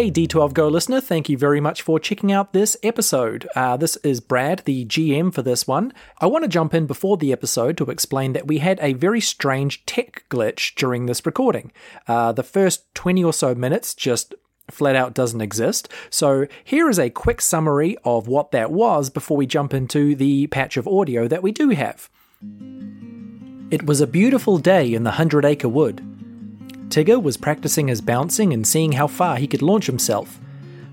Hey, D12 Go listener, thank you very much for checking out this episode. Uh, this is Brad, the GM for this one. I want to jump in before the episode to explain that we had a very strange tech glitch during this recording. Uh, the first 20 or so minutes just flat out doesn't exist. So here is a quick summary of what that was before we jump into the patch of audio that we do have. It was a beautiful day in the Hundred Acre Wood. Tigger was practicing his bouncing and seeing how far he could launch himself.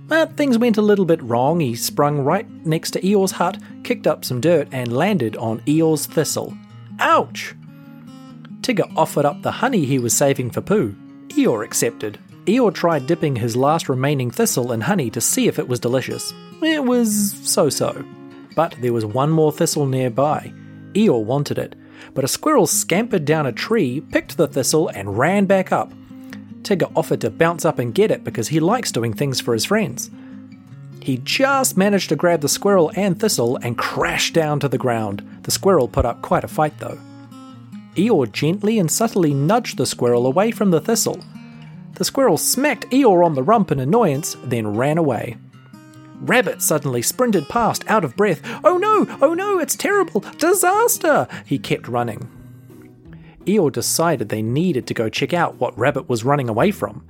But things went a little bit wrong. He sprung right next to Eeyore's hut, kicked up some dirt, and landed on Eeyore's thistle. Ouch! Tigger offered up the honey he was saving for Pooh. Eeyore accepted. Eeyore tried dipping his last remaining thistle in honey to see if it was delicious. It was so so. But there was one more thistle nearby. Eeyore wanted it, but a squirrel scampered down a tree, picked the thistle, and ran back up. Tigger offered to bounce up and get it because he likes doing things for his friends. He just managed to grab the squirrel and thistle and crashed down to the ground. The squirrel put up quite a fight though. Eeyore gently and subtly nudged the squirrel away from the thistle. The squirrel smacked Eeyore on the rump in annoyance, then ran away. Rabbit suddenly sprinted past, out of breath. Oh no! Oh no! It's terrible! Disaster! He kept running. Eeyore decided they needed to go check out what Rabbit was running away from.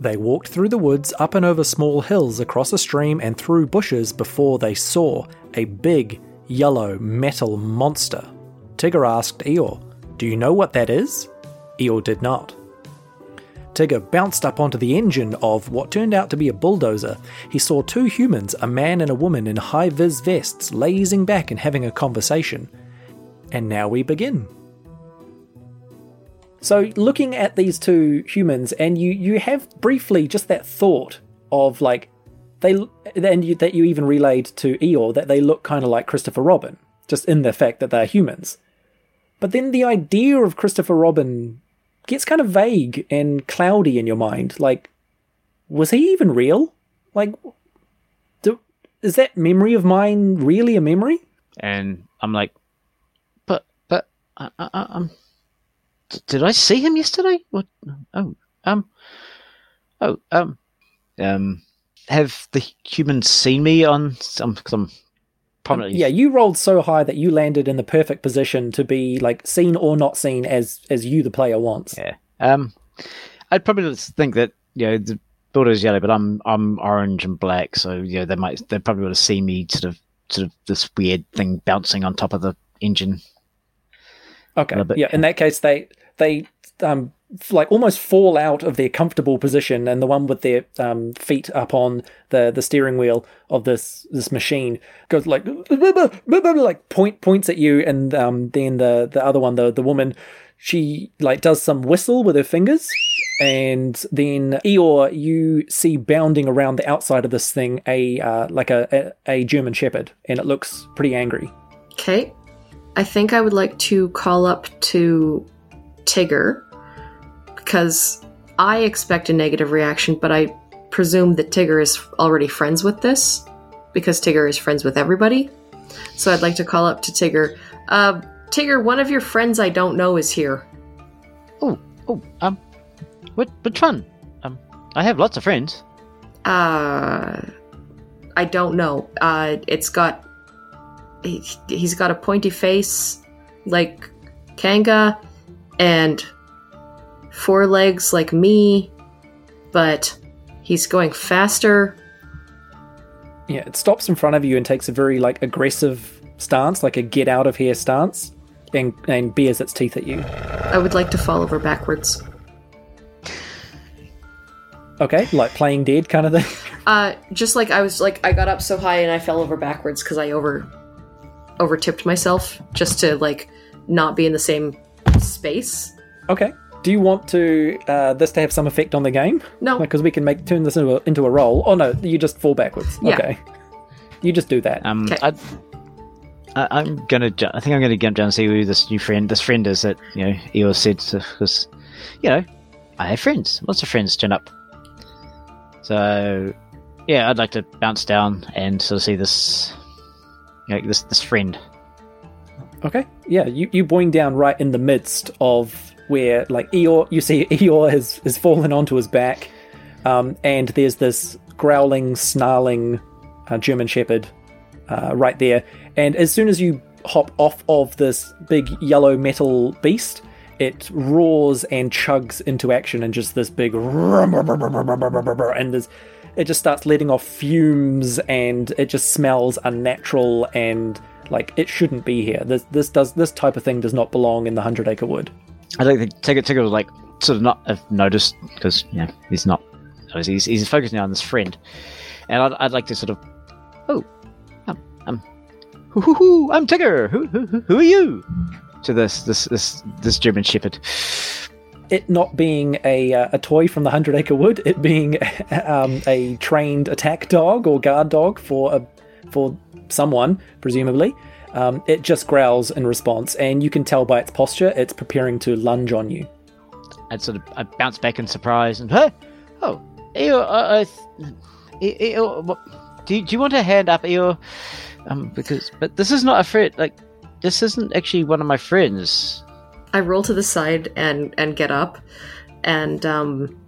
They walked through the woods, up and over small hills, across a stream, and through bushes before they saw a big, yellow metal monster. Tigger asked Eeyore, Do you know what that is? Eeyore did not. Tigger bounced up onto the engine of what turned out to be a bulldozer. He saw two humans, a man and a woman in high vis vests, lazing back and having a conversation. And now we begin. So, looking at these two humans, and you you have briefly just that thought of like they and you, that you even relayed to Eeyore that they look kind of like Christopher Robin, just in the fact that they're humans. But then the idea of Christopher Robin gets kind of vague and cloudy in your mind. Like, was he even real? Like, do, is that memory of mine really a memory? And I'm like, but, but, I, I, um, did I see him yesterday? What? Oh, um, oh, um, um, have the humans seen me on some? I'm prominently. Yeah, you rolled so high that you landed in the perfect position to be like seen or not seen as as you the player wants. Yeah. Um, I'd probably think that you know the border is yellow, but I'm I'm orange and black, so you know they might they probably would have seen me sort of sort of this weird thing bouncing on top of the engine. Okay. Bit, yeah. In that case, they they um like almost fall out of their comfortable position, and the one with their um, feet up on the, the steering wheel of this this machine goes like like point points at you, and um, then the the other one, the the woman, she like does some whistle with her fingers, and then Eeyore, you see bounding around the outside of this thing a uh, like a, a a German Shepherd, and it looks pretty angry. Okay, I think I would like to call up to Tigger because I expect a negative reaction, but I presume that Tigger is already friends with this because Tigger is friends with everybody. So I'd like to call up to Tigger. Uh, Tigger, one of your friends I don't know is here. Oh, oh, um, what, which one? Um, I have lots of friends. Uh, I don't know. Uh, it's got, he, he's got a pointy face like Kanga, and four legs like me, but he's going faster. Yeah, it stops in front of you and takes a very like aggressive stance, like a get out of here stance, and, and bears its teeth at you. I would like to fall over backwards. Okay, like playing dead kind of thing. Uh, just like I was like I got up so high and I fell over backwards because I over over tipped myself just to like not be in the same space. Okay. Do you want to uh, this to have some effect on the game? No, because we can make turn this into a, into a roll. Oh no, you just fall backwards. Yeah. Okay, you just do that. Um, I, I, am gonna. I think I'm gonna jump down and see who this new friend, this friend is that you know Eeyore said because, you know, I have friends. Lots of friends turn up. So, yeah, I'd like to bounce down and sort of see this, you know, this this friend. Okay, yeah, you you boing down right in the midst of where like Eeyore, you see Eeyore has has fallen onto his back, Um, and there's this growling, snarling uh, German Shepherd uh, right there. And as soon as you hop off of this big yellow metal beast, it roars and chugs into action and just this big and there's it just starts letting off fumes and it just smells unnatural and like it shouldn't be here. This this does this type of thing does not belong in the hundred acre wood. I don't think Tigger Tigger was like sort of not have noticed because you know he's not he's he's focused now on this friend, and I'd, I'd like to sort of oh um um hoo, hoo, hoo, I'm Tigger who, who who who are you to this this this this German Shepherd. It not being a uh, a toy from the Hundred Acre Wood, it being um, a trained attack dog or guard dog for a for someone presumably. Um, it just growls in response, and you can tell by its posture it's preparing to lunge on you. I'd sort of I bounce back in surprise and hey, oh, Eo, uh, uh, Eo, what, do you, do you want a hand up, Eo? Um, because but this is not a friend. Like this isn't actually one of my friends. I roll to the side and and get up, and um,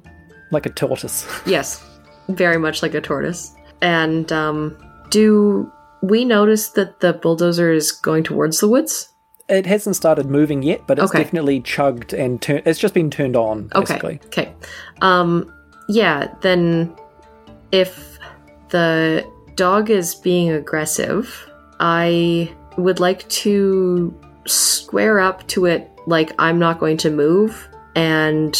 Like a tortoise. yes, very much like a tortoise. And um, do we notice that the bulldozer is going towards the woods? It hasn't started moving yet, but it's Okay. definitely chugged and turned. It's just been turned on, basically. Okay. Okay. Um, yeah. Then, if the dog is being aggressive, I would like to square up to it like I'm not going to move and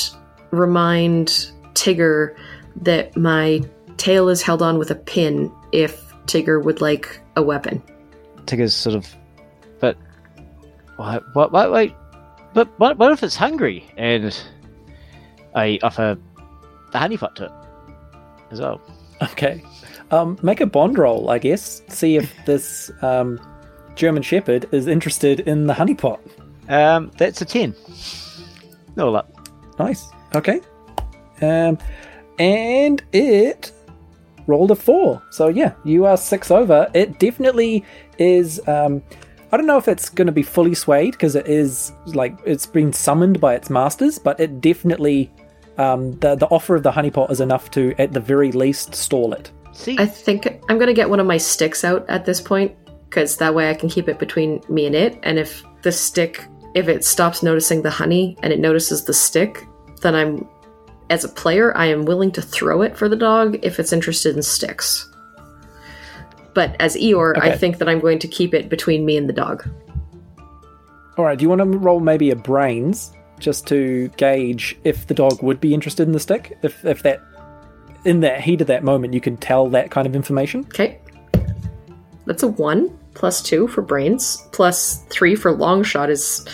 remind Tigger that my tail is held on with a pin if Tigger would like a weapon. Tigger's sort of, but what? What? What? Wait, but what? What if it's hungry? And I offer the honeypot to it as well. Okay. Um, make a bond roll, I guess. See if this um, German Shepherd is interested in the honeypot. Um, that's a ten. No luck. Nice. Okay. Um, and it rolled a four. So yeah, you are six over. It definitely is. Um, I don't know if it's going to be fully swayed because it is like it's been summoned by its masters, but it definitely um, the the offer of the honeypot is enough to, at the very least, stall it. See, I think I'm gonna get one of my sticks out at this point because that way I can keep it between me and it. And if the stick, if it stops noticing the honey and it notices the stick, then I'm, as a player, I am willing to throw it for the dog if it's interested in sticks. But as Eeyore, I think that I'm going to keep it between me and the dog. All right. Do you want to roll maybe a brains just to gauge if the dog would be interested in the stick? If if that in that heat of that moment you can tell that kind of information. Okay. That's a one plus two for brains plus three for long shot is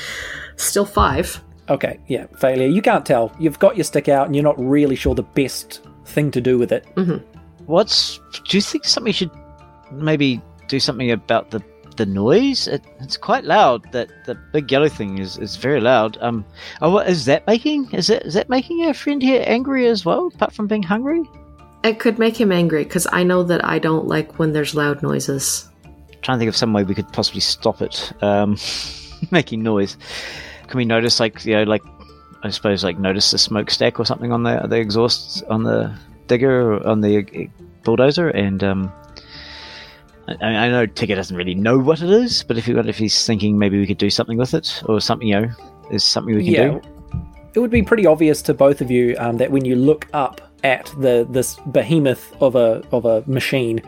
still five. Okay, yeah, failure. You can't tell. You've got your stick out and you're not really sure the best thing to do with it. what's? Do you think somebody should maybe do something about the the noise? It, it's quite loud. That the big yellow thing is, is very loud. Um, oh, what is that making? Is that is that making our friend here angry as well? Apart from being hungry. It could make him angry because I know that I don't like when there's loud noises. trying to think of some way we could possibly stop it um, making noise. Can we notice, like, you know, like, I suppose, like, notice the smokestack or something on the the exhaust on the digger or on the uh, bulldozer? And um, I, I know Tigger doesn't really know what it is, but if he if he's thinking maybe we could do something with it or something, you know, is something we can yeah, do. it would be pretty obvious to both of you um, that when you look up at the this behemoth of a of a machine,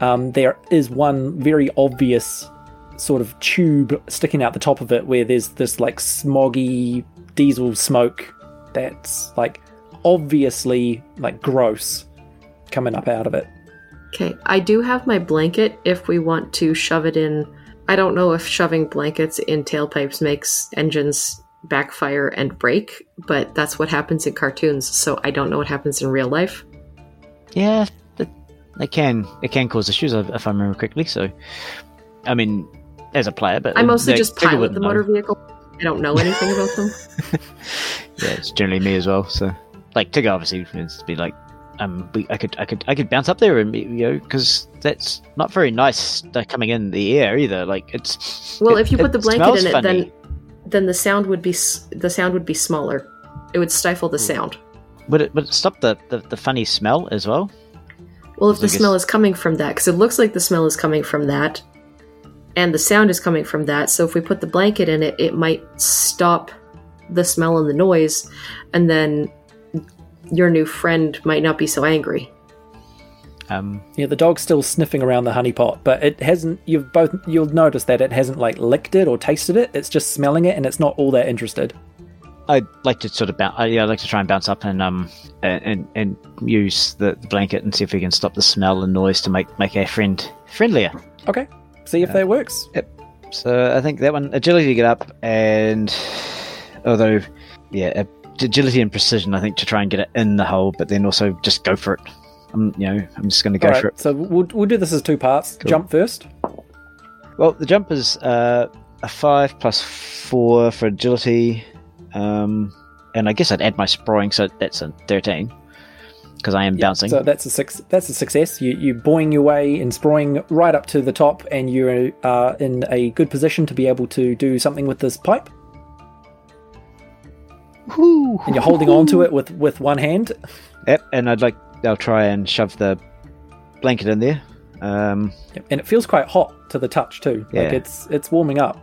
um, there is one very obvious sort of tube sticking out the top of it, where there's this like smoggy diesel smoke that's like obviously like gross coming up out of it. Okay, I do have my blanket if we want to shove it in. I don't know if shoving blankets in tailpipes makes engines backfire and break, but that's what happens in cartoons, so I don't know what happens in real life. Yeah, it, it can it can cause issues if if I remember correctly. So, I mean, as a player, but I mostly just pilot the know. motor vehicle. I don't know anything about them. Yeah, it's generally me as well. So, like Tigger, obviously, to be like, um, we, I could, I could, I could bounce up there and you know, because that's not very nice coming in the air either. Like it's Well, it- if you put the blanket in it, funny. then then the sound would be s- the sound would be smaller. It would stifle the sound. would it would it stop the, the, the funny smell as well? Well, if the guess- smell is coming from that, because it looks like the smell is coming from that, and the sound is coming from that, so if we put the blanket in it, it might stop the smell and the noise, and then your new friend might not be so angry. Um, Yeah, the dog's still sniffing around the honey pot, but it hasn't. You've both you'll notice that it hasn't like licked it or tasted it. It's just smelling it, and it's not all that interested. I'd like to sort of bounce. Yeah, I'd like to try and bounce up and um and and, and use the, the blanket and see if we can stop the smell and noise to make make our friend friendlier. Okay, see if that works. Yep. So I think that one agility to get up and although yeah agility and precision I think to try and get it in the hole, but then also just go for it. I'm you know I'm just going to go right, for it. so we'll we'll do this as two parts. Cool. Jump first. Well, the jump is uh, a five plus four for agility, um, and I guess I'd add my sprawling, so that's a thirteen because I am bouncing. So that's a six. That's a success. You you boing your way and sprawling right up to the top, and you are in a good position to be able to do something with this pipe. And you're holding on to it with with one hand. Yep, and I'd like I'll try and shove the blanket in there. Um, Yep, And it feels quite hot to the touch too. Like Yeah. it's it's warming up.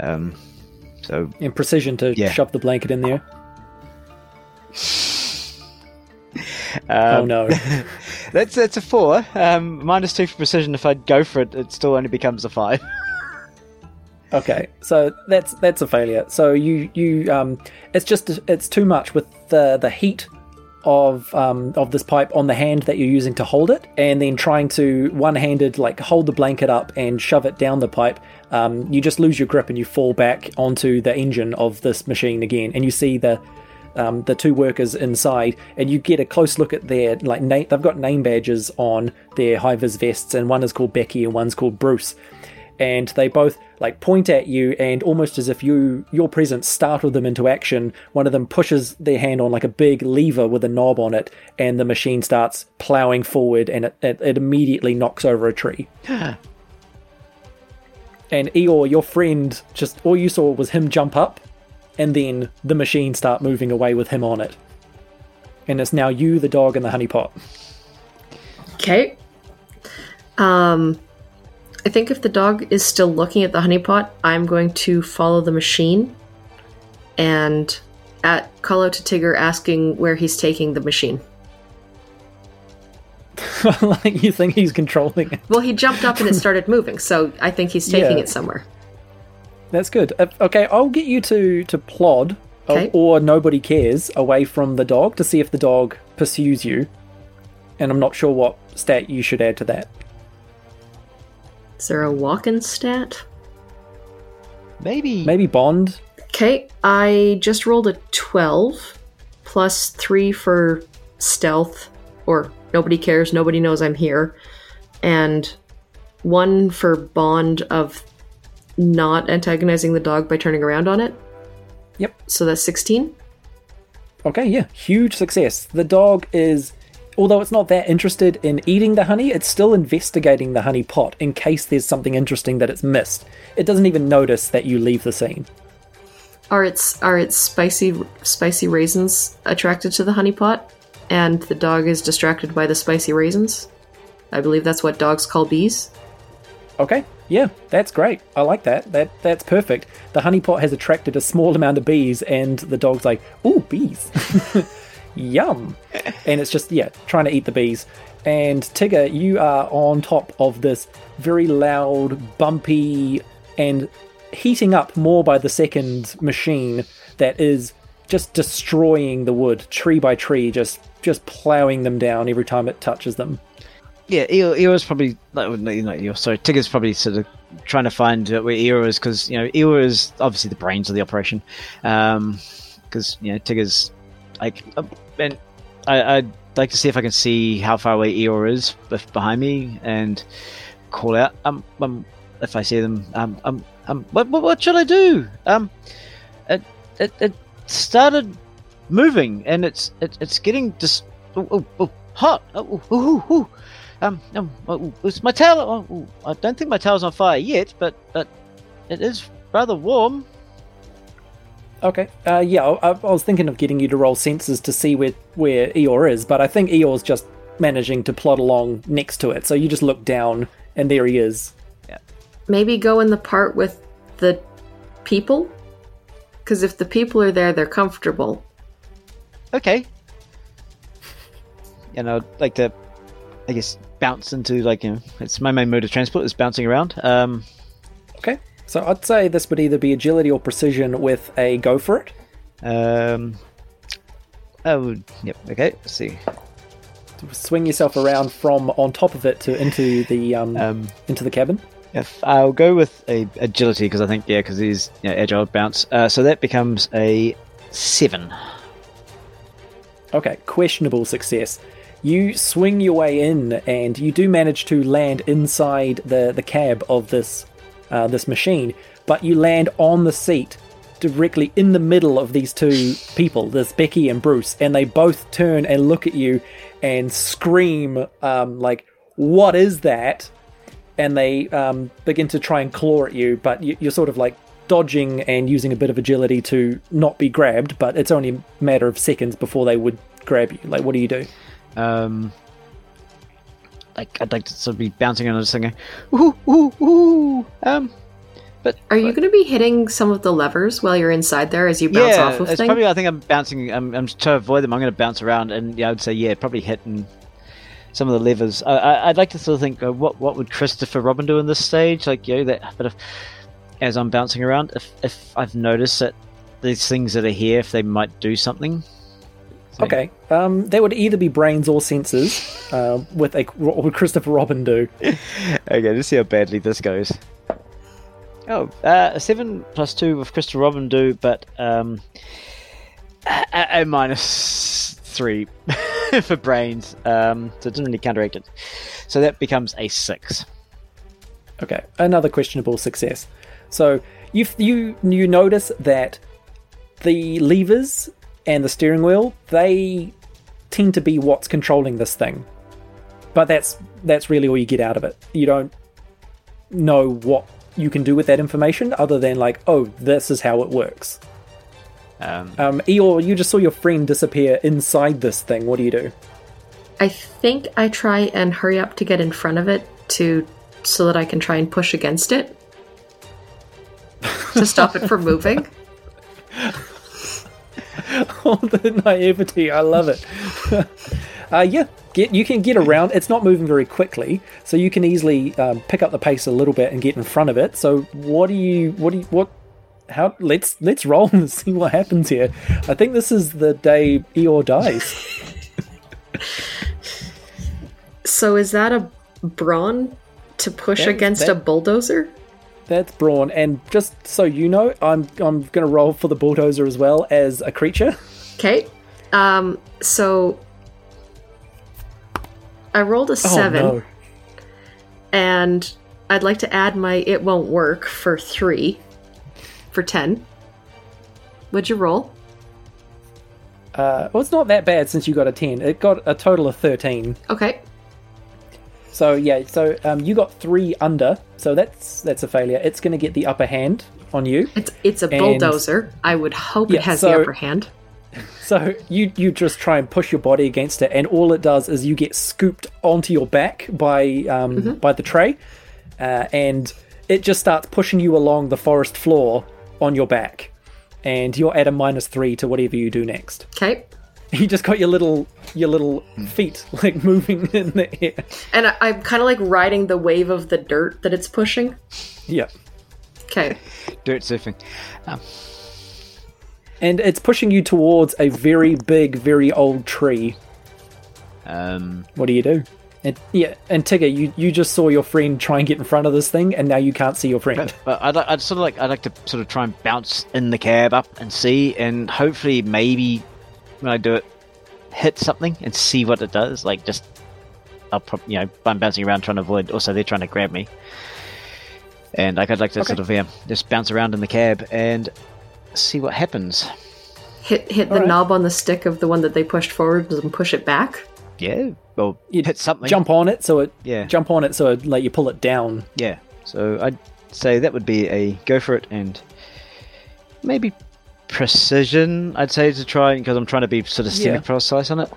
um, so In precision to Yeah. shove the blanket in there. um, oh no. that's that's a four. Um, minus two for precision. If I go for it, it still only becomes a five. Okay, so that's that's a failure. So you you um, it's just it's too much with the the heat of um of this pipe on the hand that you're using to hold it, and then trying to one handed like hold the blanket up and shove it down the pipe. Um, you just lose your grip and you fall back onto the engine of this machine again, and you see the um, the two workers inside, and you get a close look at their like na- they've got name badges on their high vis vests, and one is called Becky and one's called Bruce, and they both like point at you, and almost as if you your presence startled them into action. One of them pushes their hand on like a big lever with a knob on it, and the machine starts plowing forward, and it, it, it immediately knocks over a tree. and Eeyore, your friend, just all you saw was him jump up, and then the machine start moving away with him on it. And it's now you, the dog, and the honey pot. Okay. Um, I think if the dog is still looking at the honeypot, I'm going to follow the machine and at call out to Tigger asking where he's taking the machine. like you think he's controlling it. Well, he jumped up and it started moving, so I think he's taking Yeah. it somewhere. That's good. Uh, okay, I'll get you to to plod, or- Okay. or nobody cares, away from the dog to see if the dog pursues you. And I'm not sure what stat you should add to that. Is there a walk-in stat? Maybe. Maybe Bond. Okay, I just rolled a 12 plus 3 for stealth, or nobody cares, nobody knows I'm here, and 1 for bond of not antagonizing the dog by turning around on it. Yep. So that's 16. Okay, yeah, huge success. The dog is, although it's not that interested in eating the honey, it's still investigating the honey pot in case there's something interesting that it's missed. It doesn't even notice that you leave the scene. Are its are its spicy spicy raisins attracted to the honey pot, and the dog is distracted by the spicy raisins? I believe that's what dogs call bees. Okay, yeah, that's great. I like that. That that's perfect. The honey pot has attracted a small amount of bees, and the dog's like, "Ooh, bees, yum!" And it's just yeah, trying to eat the bees. And Tigger, you are on top of this very loud, bumpy, and heating up more by the second machine that is just destroying the wood tree by tree, just just plowing them down every time it touches them. Yeah, Eeyore's probably no, not Eeyore. Sorry, Tigger's probably sort of trying to find uh, where Eeyore is because you know Eeyore is obviously the brains of the operation. Because you know Tigger's like, uh, and I, I'd like to see if I can see how far away Eeyore is behind me and call out. Um, um if I see them, um, um, um, what, what, what should I do? Um, it, it, it started moving and it's, it, it's getting just oh, oh, oh, hot. Oh, oh, oh, oh. Um, um, oh, it's my tail. Oh, oh, I don't think my tail's on fire yet, but but it is rather warm. Okay. Uh, yeah, I, I was thinking of getting you to roll senses to see where where Eeyore is, but I think Eeyore's just managing to plod along next to it. So you just look down, and there he is. Yeah. Maybe go in the part with the people? Because if the people are there, they're comfortable. Okay. And I'd like to, I guess, bounce into like you know, it's my main mode of transport is bouncing around. Um, Okay. So I'd say this would either be agility or precision with a go for it. um. Oh, yep. Okay. Let's see. Swing yourself around from on top of it to into the um, Um, into the cabin. if I'll go with a agility because I think yeah, because he's you know, agile bounce. Uh, so that becomes a seven. Okay, questionable success. You swing your way in, and you do manage to land inside the, the cab of this uh, this machine, but you land on the seat directly in the middle of these two people, this Becky and Bruce, and they both turn and look at you and scream um, like, "What is that?" And they um, begin to try and claw at you, but you, you're sort of like dodging and using a bit of agility to not be grabbed. But it's only a matter of seconds before they would grab you. Like, what do you do? Um, like I'd like to sort of be bouncing and singing, ooh, ooh, ooh. Um, but Are you going to be hitting some of the levers while you're inside there as you bounce yeah, off of it's things? probably. I think I'm bouncing. I'm, I'm to avoid them. I'm going to bounce around, and yeah, I would say yeah, probably hitting some of the levers. I, I, I'd like to sort of think, uh, what what would Christopher Robin do in this stage? Like you know that, but if as I'm bouncing around, if if I've noticed that these things that are here, if they might do something. Okay, um, they would either be brains or senses. Uh, with a what would Christopher Robin do? Okay, let's see how badly this goes. Oh, uh, a seven plus two with Christopher Robin do, but um, a, a minus three for brains. Um, so it doesn't really counteract it. So that becomes a six. Okay, another questionable success. So you you you notice that the levers and the steering wheel they tend to be what's controlling this thing, but that's that's really all you get out of it. You don't know what you can do with that information other than like, oh, this is how it works. Um, Um, Eeyore, you just saw your friend disappear inside this thing. What do you do? I think I try and hurry up to get in front of it to so that I can try and push against it to stop it from moving. oh, the naivety! I love it. uh, yeah, get you can get around. It's not moving very quickly, so you can easily um, pick up the pace a little bit and get in front of it. So, what do you? What do you? What? How? Let's let's roll and see what happens here. I think this is the day Eeyore dies. So is that a brawn to push That- against that- a bulldozer? That's Brawn, and just so you know, I'm I'm gonna roll for the bulldozer as well as a creature. Okay. Um so I rolled a Oh 7 no! and I'd like to add my it won't work for 3 for 10. What'd you roll? Uh, well, it's not that bad since you got a ten. It got a total of thirteen. Okay. So yeah, so um, you got three under, so that's that's a failure. It's going to get the upper hand on you. It's it's a And- bulldozer. I would hope Yeah, it has so- the upper hand. So you you just try and push your body against it, and all it does is you get scooped onto your back by um, by the tray, uh, and it just starts pushing you along the forest floor on your back, and you're at a minus three to whatever you do next. Okay. You just got your little your little feet like moving in the air. And I, I'm kind of like riding the wave of the dirt that it's pushing. Yeah. Okay. dirt surfing. Um, And it's pushing you towards a very big, very old tree. um, What do you do? And yeah, and Tigger, you, you just saw your friend try and get in front of this thing, and now you can't see your friend. but I'd, I'd sort of like I'd like to sort of try and bounce in the cab up and see, and hopefully maybe when I do it, hit something and see what it does. Like just I'll prob- you know I'm bouncing around trying to avoid. Also, they're trying to grab me, and like I'd like to Okay. sort of yeah just bounce around in the cab and see what happens. Hit hit the Alright. knob on the stick of the one that they pushed forward and push it back. Yeah, well, You'd hit something. Jump on it, so it Yeah. jump on it, so it, like you pull it down. Yeah, so I'd say that would be a go for it and maybe precision, I'd say, to try because I'm trying to be sort of Yeah. semi-precise on it.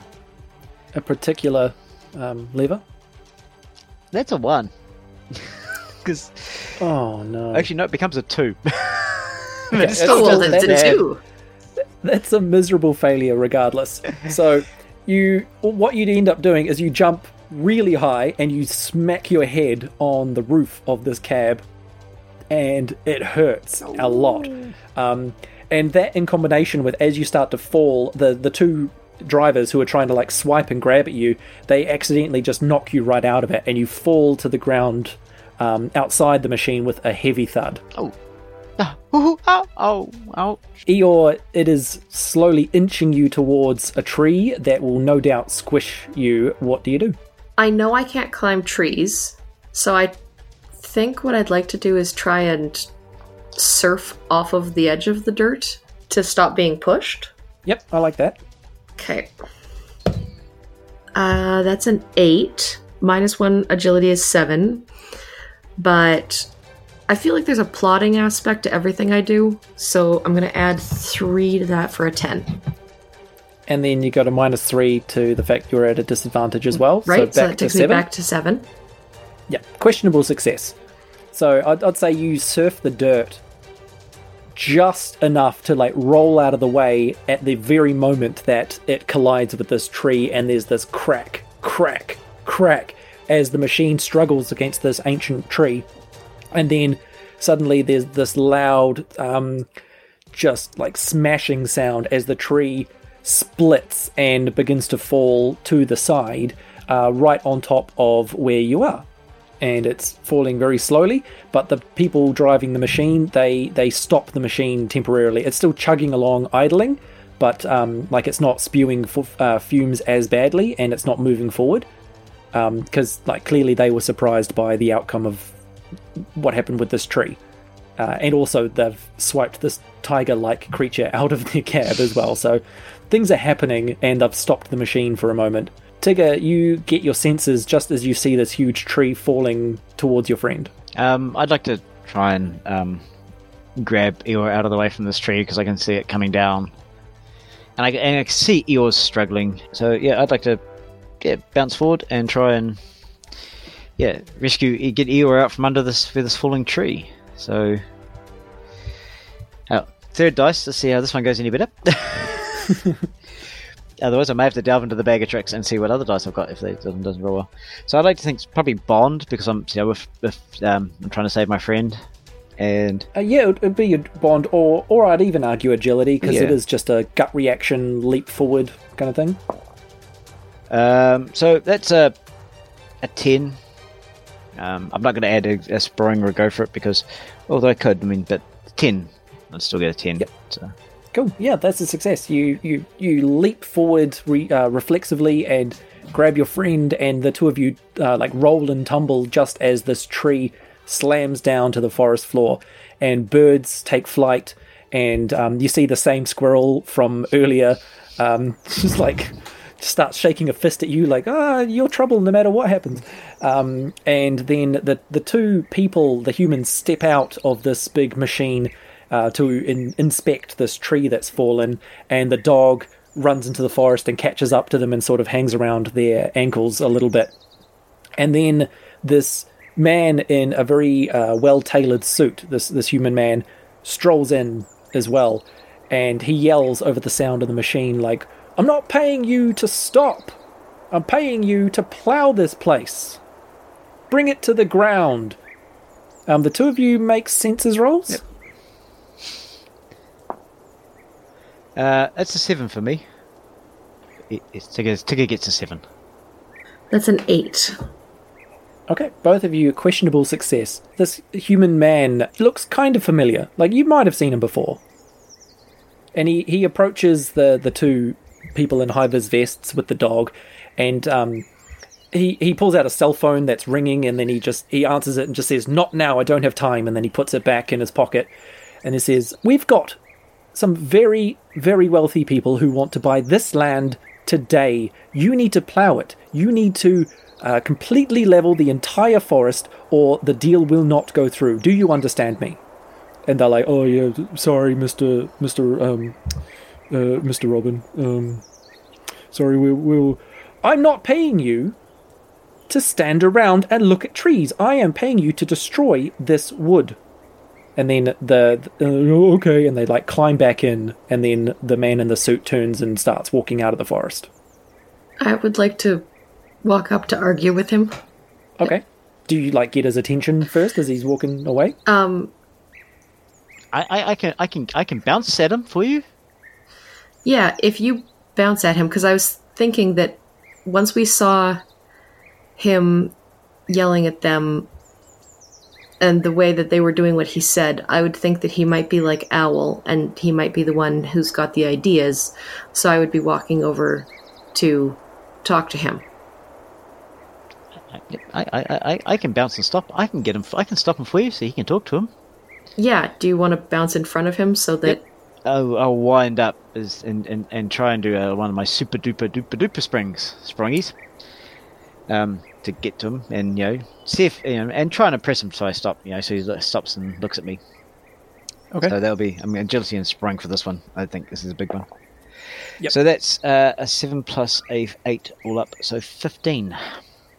A particular um, lever? That's a one. Because Oh no. actually, no, it becomes a two. Okay, But it's it's still that's that a two. That's a miserable failure, regardless. So, you what you'd end up doing is you jump really high and you smack your head on the roof of this cab, and it hurts a lot. Um, and that, in combination with as you start to fall, the the two drivers who are trying to like swipe and grab at you, they accidentally just knock you right out of it, and you fall to the ground um, outside the machine with a heavy thud. oh, ooh, ow, oh, oh. Eeyore, it is slowly inching you towards a tree that will no doubt squish you. What do you do? I know I can't climb trees, so I think what I'd like to do is try and surf off of the edge of the dirt to stop being pushed. Yep, I like that. Okay. Uh, that's an eight. Minus one agility is seven. But I feel like there's a plotting aspect to everything I do, so I'm gonna add three to that for a ten. And then you got a minus three to the fact you're at a disadvantage as well. Right? So, back that to takes me seven. back to seven. Yeah, questionable success. So I'd, I'd say you surf the dirt just enough to like roll out of the way at the very moment that it collides with this tree, and there's this crack, crack, crack as the machine struggles against this ancient tree, and then suddenly there's this loud, um, just like smashing sound as the tree splits and begins to fall to the side, uh, right on top of where you are and it's falling very slowly. But the people driving the machine, they they stop the machine temporarily. It's still chugging along, idling, but um, like it's not spewing f- uh, fumes as badly, and it's not moving forward because like clearly they were surprised by the outcome of what happened with this tree. Uh, and also, they've swiped this tiger-like creature out of their cab as well. So things are happening, and they've stopped the machine for a moment. Tigger, you get your senses just as you see this huge tree falling towards your friend. Um, I'd like to try and um, grab Eeyore out of the way from this tree because I can see it coming down, and I, and I can see Eeyore's struggling. So yeah, I'd like to yeah, bounce forward and try and yeah rescue get Eeyore out from under this this falling tree. So uh, third dice. Let's see how this one goes any better. Otherwise, I may have to delve into the bag of tricks and see what other dice I've got if they doesn't, doesn't roll well. So I'd like to think it's probably Bond because I'm you know um, I'm trying to save my friend, and Uh, yeah, it'd, it'd be your bond, or or I'd even argue agility because it Yeah. is just a gut reaction, leap forward kind of thing. um, so that's a a ten. Um, I'm not going to add a, a sparring or go for it because although I could, I mean, but ten, I'd still get a ten. So. Cool. Yeah, that's a success. You you you leap forward re, uh, reflexively and grab your friend, and the two of you uh, like roll and tumble just as this tree slams down to the forest floor, and birds take flight, and um, you see the same squirrel from earlier, um, just like starts shaking a fist at you, like ah, you're trouble no matter what happens. Um, and then the the two people, the humans, step out of this big machine uh, to in, inspect this tree that's fallen, and the dog runs into the forest and catches up to them and sort of hangs around their ankles a little bit. And then this man in a very uh, well tailored suit, this this human man, strolls in as well, and he yells over the sound of the machine like, "I'm not paying you to stop. I'm paying you to plow this place. Bring it to the ground." Um, the two of you make senses rolls. Uh, that's a seven for me. It, it's Tigger, Tigger gets a seven. That's an eight. Okay, both of you questionable success. This human man looks kind of familiar. Like you might have seen him before. And he, he approaches the, the two people in high vis vests with the dog and um, he, he pulls out a cell phone that's ringing and then he just he answers it and just says, Not now, I don't have time and then he puts it back in his pocket and he says, We've got some very, very wealthy people who want to buy this land today. You need to plow it. You need to uh, completely level the entire forest, or the deal will not go through. Do you understand me? and they're like, "Oh yeah, sorry, Mister Mister um, uh, Mister Robin. Um, sorry, we will. I'm not paying you to stand around and look at trees. I am paying you to destroy this wood." And then the, the uh, okay, and they like climb back in, and then the man in the suit turns and starts walking out of the forest. I would like to walk up to argue with him. Okay. Do you like get his attention first as he's walking away? Um, I, I, I can I can I can bounce at him for you. yeah, if you bounce at him, because I was thinking that once we saw him yelling at them and the way that they were doing what he said, I would think that he might be like Owl and he might be the one who's got the ideas. So I would be walking over to talk to him. I, I, I, I can bounce and stop. I can get him. I can stop him for you, so he can talk to him. Yeah, do you want to bounce in front of him so that I'll, I'll wind up as, and, and, and try and do uh, one of my super duper duper duper springs, sprongies, um, to get to him and you know see if you know and trying to press him so I stop. You know, so he stops and looks at me. Okay. So that'll be I mean agility and sprung for this one. I think this is a big one. Yep. So that's uh, a seven plus a eight all up, so fifteen.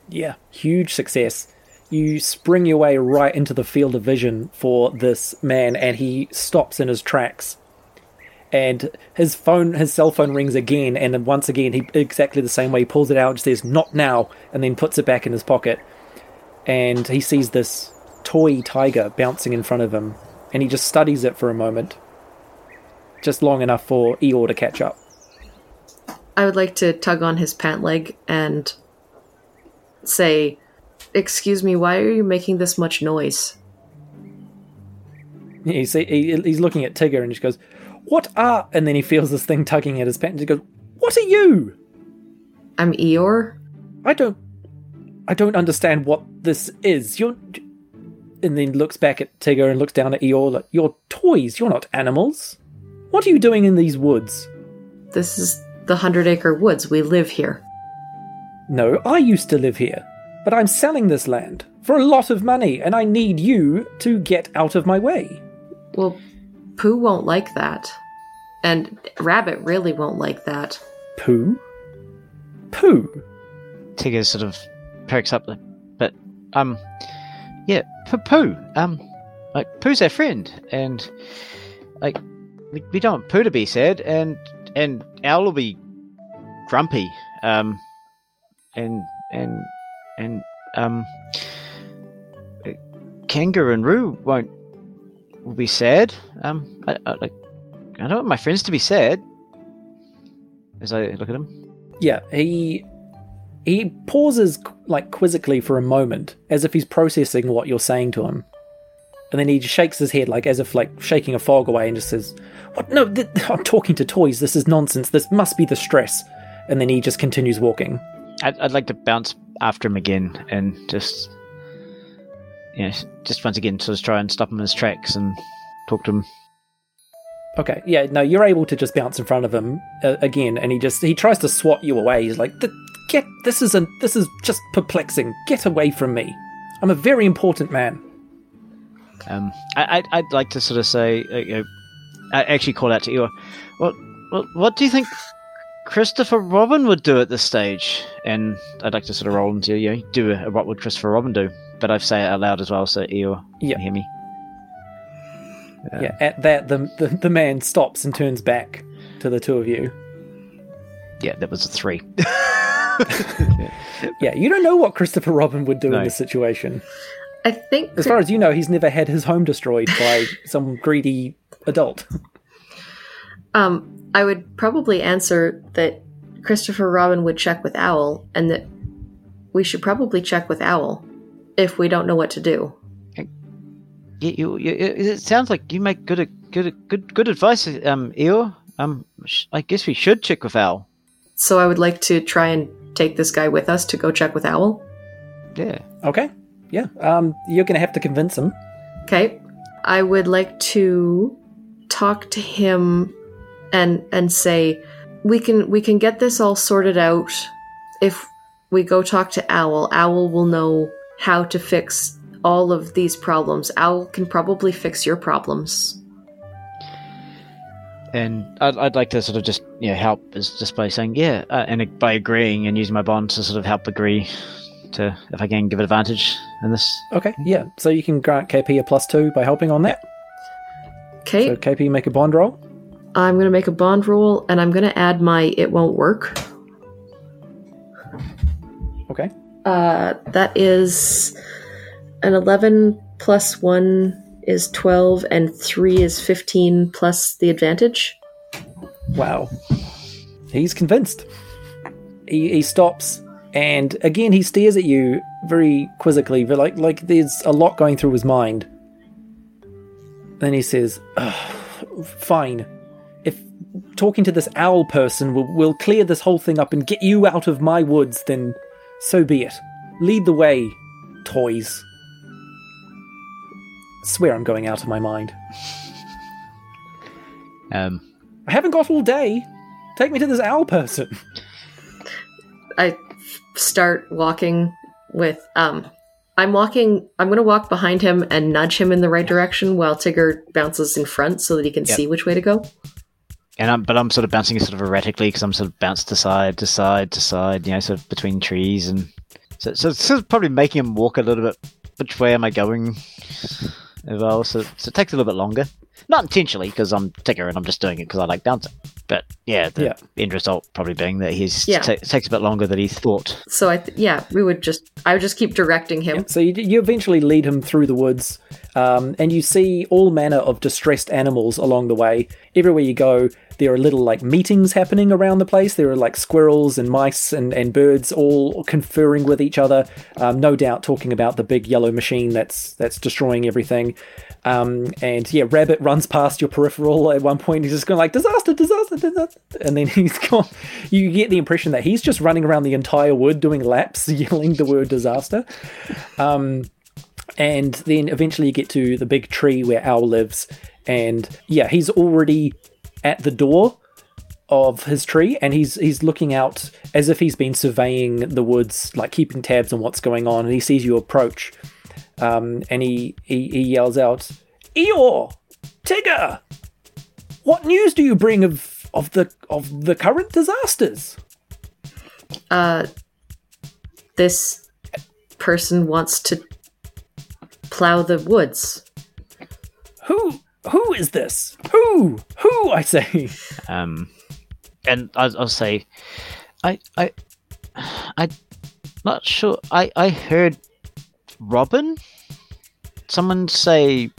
Yeah, huge success. You spring your way right into the field of vision for this man, and he stops in his tracks. And his phone, his cell phone rings again, and then once again, he exactly the same way. He pulls it out, and says "not now," and then puts it back in his pocket. And he sees this toy tiger bouncing in front of him, and he just studies it for a moment, just long enough for Eeyore to catch up. I would like to tug on his pant leg and say, Excuse me, why are you making this much noise? See, he, he's looking at Tigger and he goes, "What are?" And then he feels this thing tugging at his pants. He goes, "What are you?" I'm Eeyore. I don't, I don't understand what this is. You're, and then looks back at Tigger and looks down at Eeyore. Like, You're toys. You're not animals. What are you doing in these woods? This is the Hundred Acre Woods. We live here. No, I used to live here, but I'm selling this land for a lot of money, and I need you to get out of my way. Well, Pooh won't like that. And Rabbit really won't like that. Pooh, Pooh. Tigger sort of perks up a bit. Um, yeah, P- Pooh. Um, like Pooh's our friend, and like we, we don't want Pooh to be sad, and and Owl will be grumpy. Um, and and and um, uh, Kangaroo and Roo won't will be sad. Um, I, I like I don't want my friends to be sad. As I look at him, Yeah, he he pauses like quizzically for a moment, as if he's processing what you're saying to him, and then he just shakes his head like as if like shaking a fog away, and just says, "What? No, th- I'm talking to toys. This is nonsense. This must be the stress." And then he just continues walking. I'd, I'd like to bounce after him again and just, you know, just once again, sort of try and stop him in his tracks and talk to him. Okay, yeah, no, you're able to just bounce in front of him uh, again, and he just he tries to swat you away. He's like, "Get this isn't this is just perplexing. Get away from me. I'm a very important man." Um, I, I'd, I'd like to sort of say, uh, you know, I actually call out to Eeyore. What, what, what do you think Christopher Robin would do at this stage? And I'd like to sort of roll into you know, do a, what would Christopher Robin do? But I say it out loud as well, so Eeyore Yeah. can hear me. Yeah, at that, the, the the man stops and turns back to the two of you. Yeah, that was a three. Yeah, you don't know what Christopher Robin would do No. in this situation. I think As far as you know, he's never had his home destroyed by some greedy adult. um, I would probably answer that Christopher Robin would check with Owl, and that we should probably check with Owl if we don't know what to do. Yeah, you, you, it it sounds like you make good, good, good, good advice, um, Eeyore. Um, sh- I guess we should check with Owl. So I would like to try and take this guy with us to go check with Owl. Yeah. Okay, yeah, um, you're going to have to convince him. Okay. I would like to talk to him and and say we can we can get this all sorted out if we go talk to Owl. Owl will know how to fix all of these problems. Owl can probably fix your problems. And I'd, I'd like to sort of just you know help is just by saying yeah, uh, and by agreeing and using my bond to sort of help agree to if I can give advantage in this. Okay, yeah. So you can grant KP a plus two by helping on that. Okay, So KP make a bond roll. I'm gonna make a bond roll, and I'm gonna add my "it won't work." Okay. Uh, that is an 11 plus 1 is 12, and 3 is 15 plus the advantage. Wow. He's convinced. He, he stops and again he stares at you very quizzically, but like like there's a lot going through his mind. Then he says, "Ugh, "Fine. If talking to this owl person will, will clear this whole thing up and get you out of my woods, then so be it. Lead the way, toys." Swear I'm going out of my mind. Um, I haven't got all day. Take me to this owl person. I start walking with um I'm walking I'm going to walk behind him and nudge him in the right direction while Tigger bounces in front so that he can Yep. see which way to go. and I'm but I'm sort of bouncing sort of erratically because I'm sort of bounced to side to side to side, you know, sort of between trees and so so it's sort of probably making him walk a little bit. Which way am I going? As well, so, so it takes a little bit longer. Not intentionally because I'm Tigger and I'm just doing it because I like dancing. But yeah, the Yeah. end result probably being that he's Yeah. ta- takes a bit longer than he thought. So I th- yeah, we would just I would just keep directing him. So you, you eventually lead him through the woods, um, and you see all manner of distressed animals along the way. Everywhere you go, there are little like meetings happening around the place. There are like squirrels and mice and, and birds all conferring with each other. Um, no doubt talking about the big yellow machine that's that's destroying everything. Um, and yeah, Rabbit runs past your peripheral at one point. He's just going like disaster, disaster, disaster, and then he's gone. You get the impression that he's just running around the entire wood doing laps, yelling the word disaster. Um, and then eventually you get to the big tree where Owl lives, and yeah, he's already at the door of his tree, and he's he's looking out as if he's been surveying the woods, like keeping tabs on what's going on, and he sees you approach, um, and he, he he yells out, "Eeyore, Tigger, what news do you bring of of the of the current disasters?" Uh this person wants to plow the woods. Who who is this? Who who I say? Um, and I, I'll say, I, I, I, not sure. I, I heard Robin. Someone say,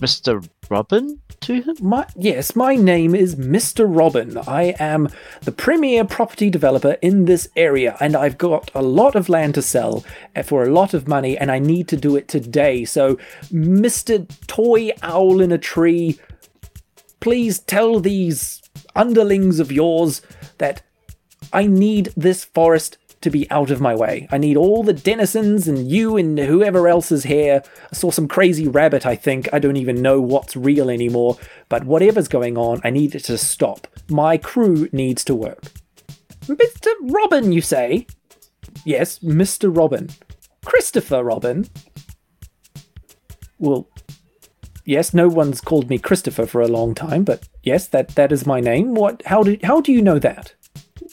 Mister Robin to him. My yes, my name is Mr. Robin. I am the premier property developer in this area, and I've got a lot of land to sell for a lot of money, and I need to do it today. So, Mr. Toy Owl in a Tree, please tell these underlings of yours that I need this forest to be out of my way. I need all the denizens and you and whoever else is here. I saw some crazy rabbit, I think. I don't even know what's real anymore. But whatever's going on, I need it to stop. My crew needs to work. Mr. Robin, you say? Yes, Mr. Robin. Christopher Robin? Well, yes, no one's called me Christopher for a long time, but yes, that, that is my name. What how do how do you know that?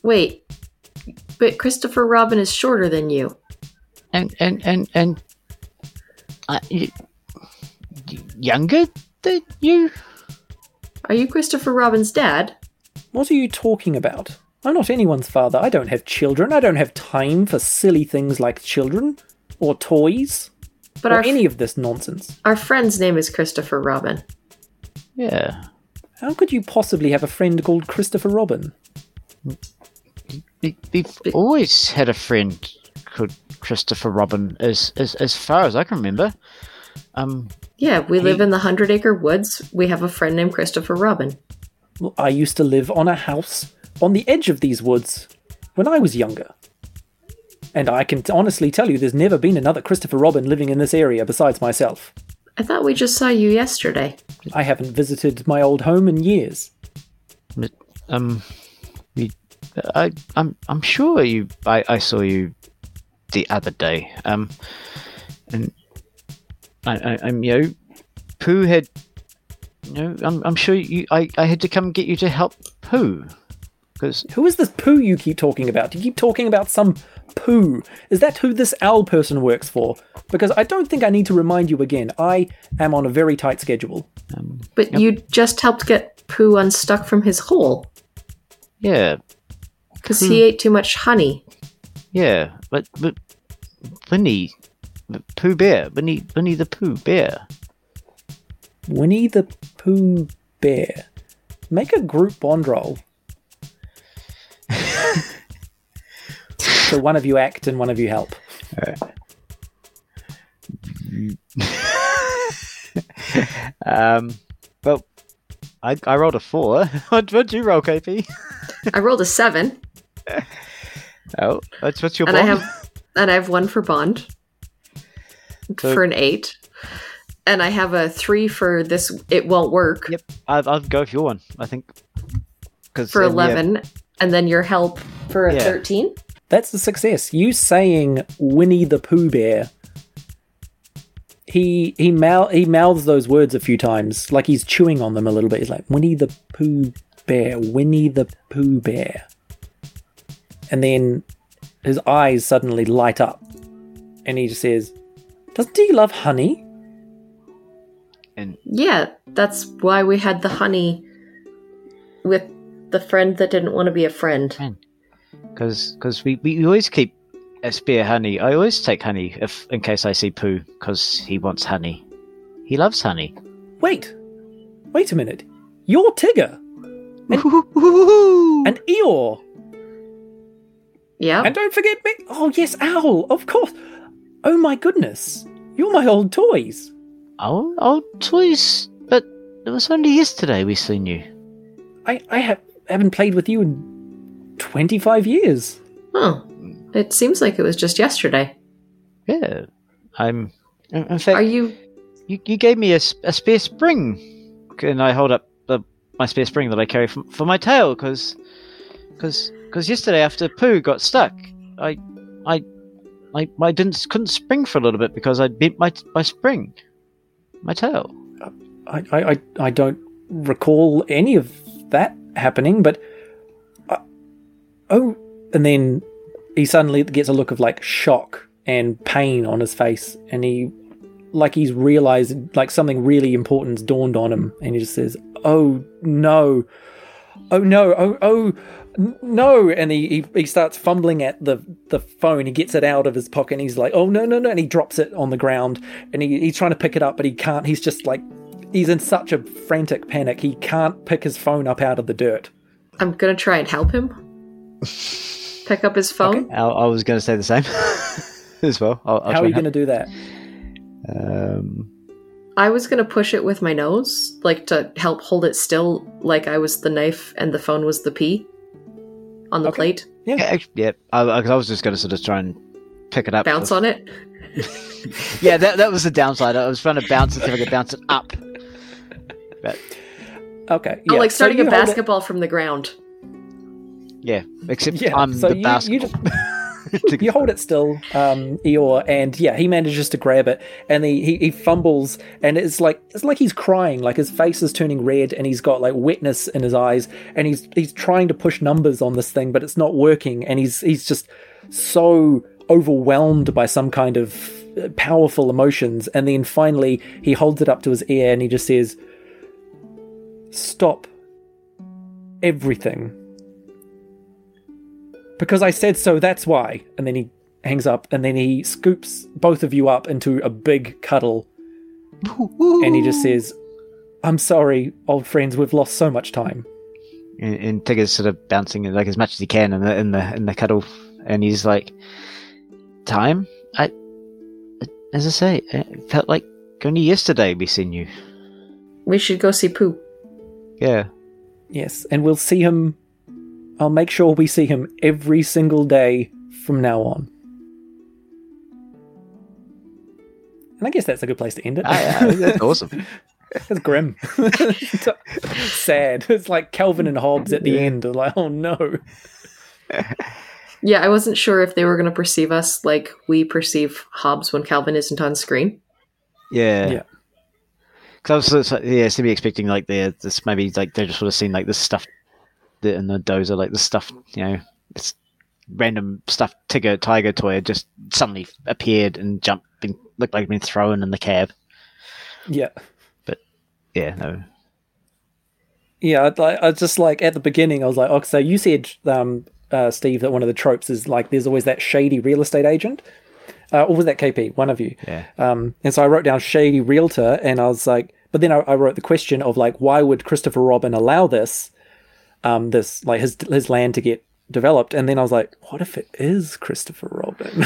Wait. But Christopher Robin is shorter than you. And and and and, uh, y- y- younger than you. Are you Christopher Robin's dad? What are you talking about? I'm not anyone's father. I don't have children. I don't have time for silly things like children or toys But or our any of this nonsense. our friend's name is Christopher Robin. Yeah. How could you possibly have a friend called Christopher Robin? We, we've always had a friend called Christopher Robin, as as as far as I can remember. Um, Yeah, we live in the Hundred Acre Woods. We have a friend named Christopher Robin. Well, I used to live on a house on the edge of these woods when I was younger. And I can honestly tell you there's never been another Christopher Robin living in this area besides myself. I thought we just saw you yesterday. I haven't visited my old home in years. um, we, I I'm I'm sure you. I I saw you the other day. Um, and I, I, I'm you know, Pooh had, you know, I'm, I'm sure you, I, I had to come get you to help Pooh, because Who is this poo you keep talking about? You keep talking about some poo. Is that who this owl person works for? Because I don't think I need to remind you again. I am on a very tight schedule. But you just helped get Pooh unstuck from his hole yeah, because he ate too much honey. yeah, but but Winnie, the Pooh Bear, Winnie, Winnie the Pooh Bear. Winnie the Pooh Bear. Make a group bond roll. so one of you act and one of you help. Um, well, I, I rolled a four. what what'd you roll, KP? I rolled a seven, Oh, that's what's your and I have and I have one for bond So- for an eight, and I have a three for this. It won't work Yep, I'll, I'll go for your one. I think because for eleven, and then your help for a Yeah. thirteen. That's a success. You saying Winnie the Pooh Bear. He he mouth he mouths those words a few times, like he's chewing on them a little bit. He's like Winnie the Pooh Bear, Winnie the Pooh Bear, and then his eyes suddenly light up, and he just says, "Doesn't he love honey?" and Yeah, that's why we had the honey with the friend that didn't want to be a friend. because because we, we always keep a spare honey. I always take honey if in case I see Pooh because he wants honey. He loves honey. Wait, wait a minute. You're Tigger and and Eeyore, Yeah, and don't forget me. Oh yes, Owl, of course. Oh my goodness, you're my old toys. oh, old toys. But it was only yesterday we seen you. I, I have, haven't played with you in 25 years. Oh, it seems like it was just yesterday. Yeah, I'm. In, in fact, Are you? you, you gave me a, a spare spring, and I hold up the, my spare spring that I carry for, for my tail, because because yesterday after Pooh got stuck, I I I, I didn't couldn't spring for a little bit because I bent my my spring, my tail. I, I, I, I don't recall any of that happening, but. Uh, oh, and then he suddenly gets a look of like shock and pain on his face, and he. Like he's realized, like something really important's dawned on him, and he just says, "Oh no, oh no, oh oh no!" And he, he he starts fumbling at the the phone. He gets it out of his pocket, and he's like, "Oh no, no, no!" And he drops it on the ground, and he, he's trying to pick it up, but he can't. He's just like he's in such a frantic panic he can't pick his phone up out of the dirt. I'm gonna try and help him. Pick up his phone. I, I was going to say the same as well. I'll, I'll How are you going to do that? Um, I was gonna push it with my nose, like to help hold it still, like I was the knife and the phone was the pea on the Okay. plate. yeah, yeah. I, I, 'cause I was just going to sort of try and pick it up. Bounce on it. Yeah, that that was the downside. I was trying to bounce it, see if I could bounce it up. But Okay, Oh, like starting you a hold it- basketball from the ground. yeah, except Yeah, I'm so the you, basket. you just you hold it still, um, Eeyore, and yeah, he manages to grab it, and he, he he fumbles, and it's like it's like he's crying, like his face is turning red, and he's got like wetness in his eyes, and he's he's trying to push numbers on this thing, but it's not working, and he's he's just so overwhelmed by some kind of uh, powerful emotions, and then finally he holds it up to his ear, and he just says, "Stop everything." Because I said so, that's why. And then he hangs up, and then he scoops both of you up into a big cuddle, and he just says, I'm sorry, old friends, we've lost so much time. and, and Tigger's sort of bouncing like as much as he can in the in the in the cuddle, and he's like, "Time? I, as I say, it felt like only yesterday we seen you." We should go see Pooh. Yeah, Yes, and we'll see him. I'll make sure we see him every single day from now on. And I guess that's a good place to end it. Ah, I, I, that's awesome. it's grim. Sad. It's like Calvin and Hobbes at the Yeah. end. Like, oh no. Yeah, I wasn't sure if they were going to perceive us like we perceive Hobbes when Calvin isn't on screen. Yeah. Yeah. Because I was yeah, to be expecting like the this maybe like they just sort of seen like this stuff the, in the dozer like the stuff you know this random stuff tiger tiger toy just suddenly appeared and jumped and looked like it'd been thrown in the cab. Yeah. But yeah, no. Yeah, I'd like, I just like at the beginning, I was like, oh, so you said, um, uh, Steve, that one of the tropes is like there's always that shady real estate agent. Uh, or was that KP? One of you. Yeah. Um, and so I wrote down shady realtor, and I was like, but then I, I wrote the question of like, why would Christopher Robin allow this, um, this like his his land to get developed? And then I was like, what if it is Christopher Robin?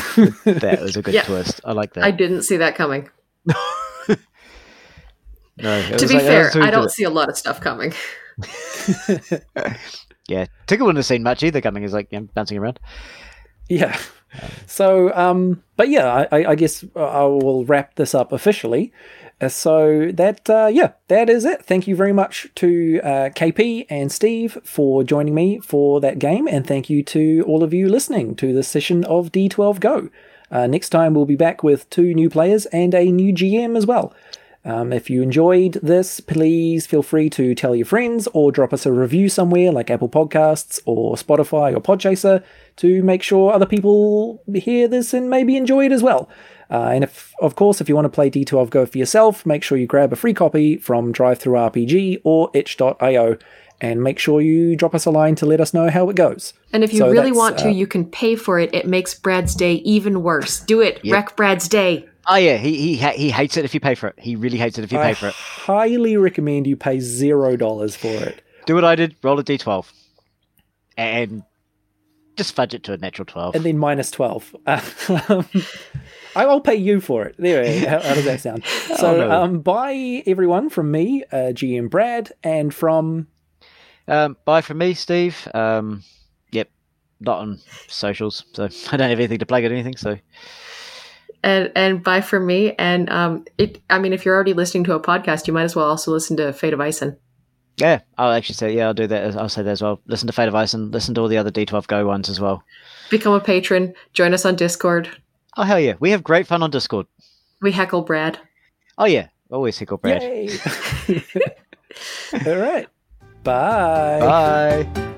That was a good Yeah. twist. I like that. I didn't see that coming. no, To be like- fair, I don't see a lot of stuff coming. Yeah, Tigger wouldn't have seen much either coming. Is like you know, bouncing around. Yeah. So, um, but yeah, I, I- guess I will wrap this up officially. Uh, so that, uh, yeah, that is it. Thank you very much to uh, KP and Steve for joining me for that game, and thank you to all of you listening to this session of D12 Go. Uh, next time we'll be back with two new players and a new GM as well. Um, if you enjoyed this, please feel free to tell your friends or drop us a review somewhere like Apple Podcasts or Spotify or Podchaser to make sure other people hear this and maybe enjoy it as well. Uh, and if, of course, if you want to play D12 Go for yourself, make sure you grab a free copy from DriveThruRPG or itch.io and make sure you drop us a line to let us know how it goes. And if you So really want to, uh, you can pay for it. It makes Brad's day even worse. Do it. Wreck Brad's day. Oh yeah, he he ha- he hates it if you pay for it. He really hates it if you I pay for it. highly recommend you pay zero dollars for it. Do what I did. Roll a d12, and just fudge it to a natural twelve. and then minus 12. Um, I'll pay you for it. There, how, how does that sound? So, no. um, bye everyone from me, uh, GM Brad, and from Um, bye from me, Steve. Um, yep, not on socials, so I don't have anything to plug at anything. So And and bye from me. And um, it. I mean, if you're already listening to a podcast, you might as well also listen to Fate of Ison. yeah, I'll actually say yeah, I'll do that. I'll say that as well. Listen to Fate of Ison listen to all the other D12 Go ones as well. Become a patron. Join us on Discord. Oh hell yeah, we have great fun on Discord. We heckle Brad. Oh yeah, always heckle Brad. Yay! All right. Bye. Bye.